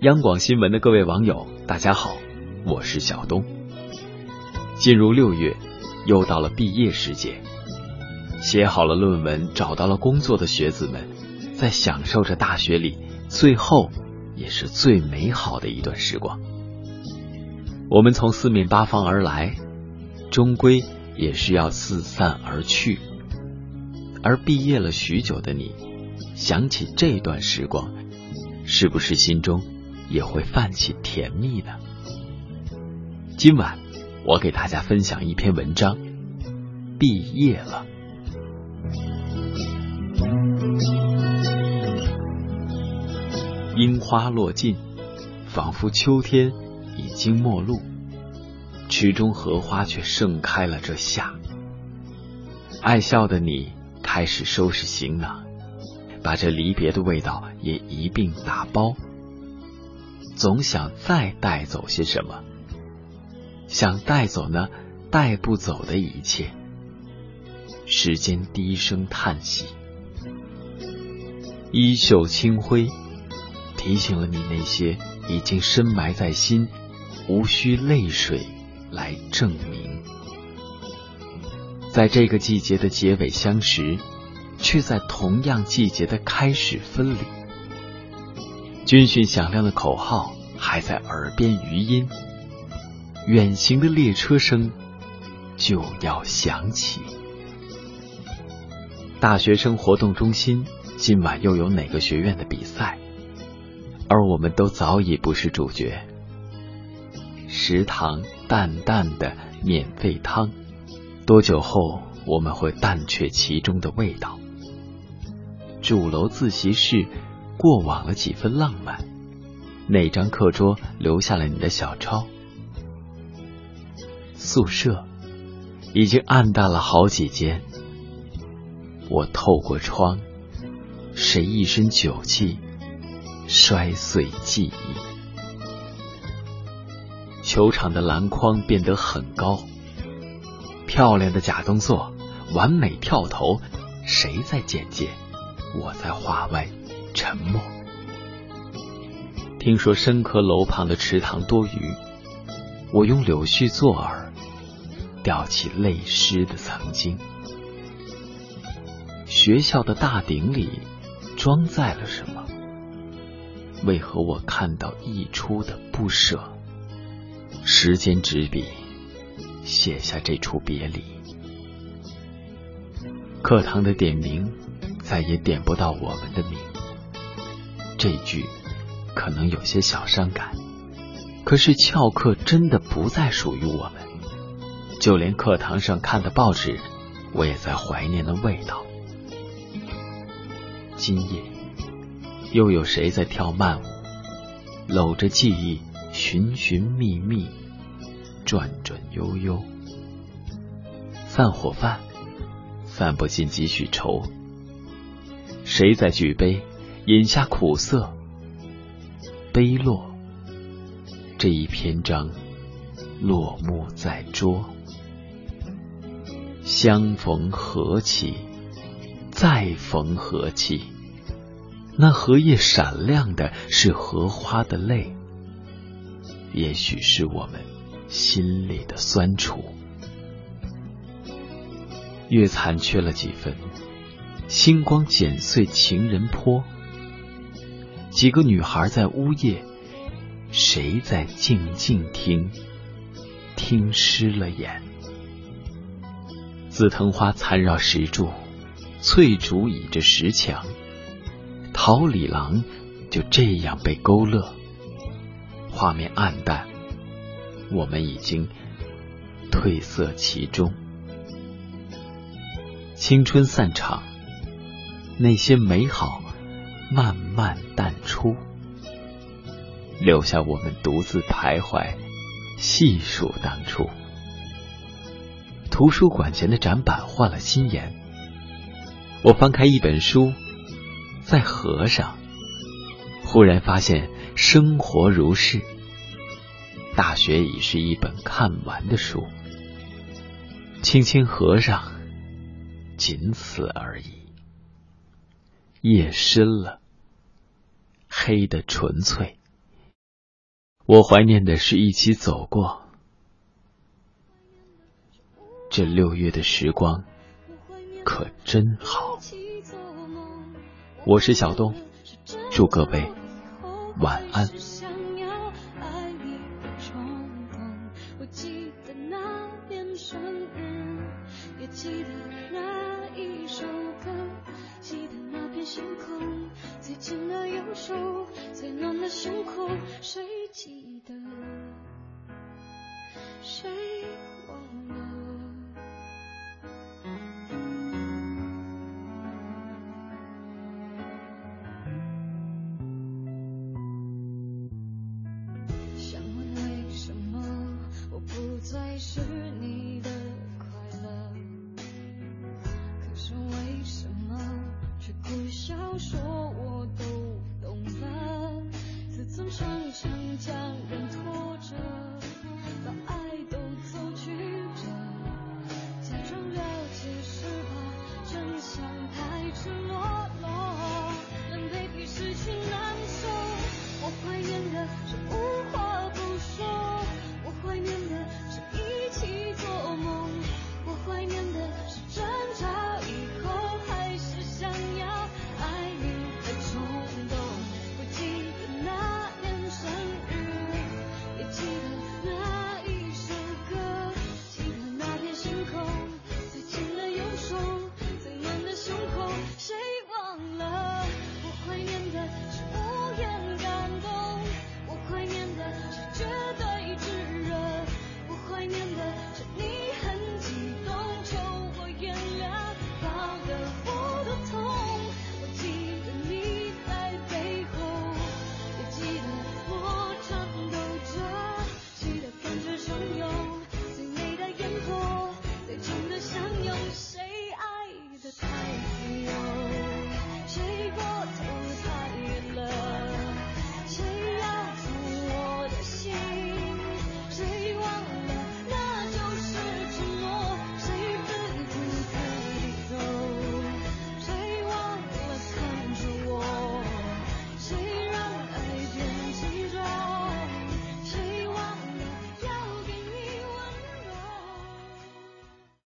央广新闻的各位网友，大家好，我是小东。进入六月，又到了毕业时节，写好了论文、找到了工作的学子们，在享受着大学里最后也是最美好的一段时光。我们从四面八方而来，终归也是要四散而去。而毕业了许久的你，想起这段时光，是不是心中也会泛起甜蜜的？今晚我给大家分享一篇文章，毕业了。樱花落尽，仿佛秋天已经末路，池中荷花却盛开了这夏。爱笑的你。开始收拾行囊，把这离别的味道也一并打包。总想再带走些什么，想带走呢带不走的一切。时间低声叹息，衣袖清辉，提醒了你那些已经深埋在心，无需泪水来证明。在这个季节的结尾相识，却在同样季节的开始分离。军训响亮的口号还在耳边余音，远行的列车声就要响起。大学生活动中心今晚又有哪个学院的比赛？而我们都早已不是主角。食堂淡淡的免费汤。多久后我们会淡却其中的味道？主楼自习室过往了几分浪漫，那张课桌留下了你的小抄。宿舍已经暗淡了好几间，我透过窗，谁一身酒气摔碎记忆？球场的篮筐变得很高。漂亮的假动作，完美跳投，谁在简介？我在画外沉默。听说深科楼旁的池塘多鱼，我用柳絮作饵，钓起泪湿的曾经。学校的大鼎里装载了什么？为何我看到溢出的不舍？时间执笔。写下这处别离，课堂的点名再也点不到我们的名。这句可能有些小伤感，可是翘课真的不再属于我们。就连课堂上看的报纸，我也在怀念的味道。今夜又有谁在跳慢舞，搂着记忆寻寻觅觅。转转悠悠，散伙饭，散不尽几许愁。谁在举杯，饮下苦涩？杯落，这一篇章落幕在桌。相逢何期？再逢何期？那荷叶闪亮的是荷花的泪，也许是我们。心里的酸楚，月残缺了几分。星光剪碎情人坡，几个女孩在呜咽，谁在静静听？听湿了眼。紫藤花缠绕石柱，翠竹倚着石墙，桃李郎就这样被勾勒，画面暗淡。我们已经褪色其中，青春散场，那些美好慢慢淡出，留下我们独自徘徊，细数当初。图书馆前的展板换了新颜，我翻开一本书，在合上，忽然发现生活如是。大学已是一本看完的书，轻轻合上，仅此而已。夜深了，黑的纯粹，我怀念的是一起走过这六月的时光，可真好。我是小东，祝各位晚安。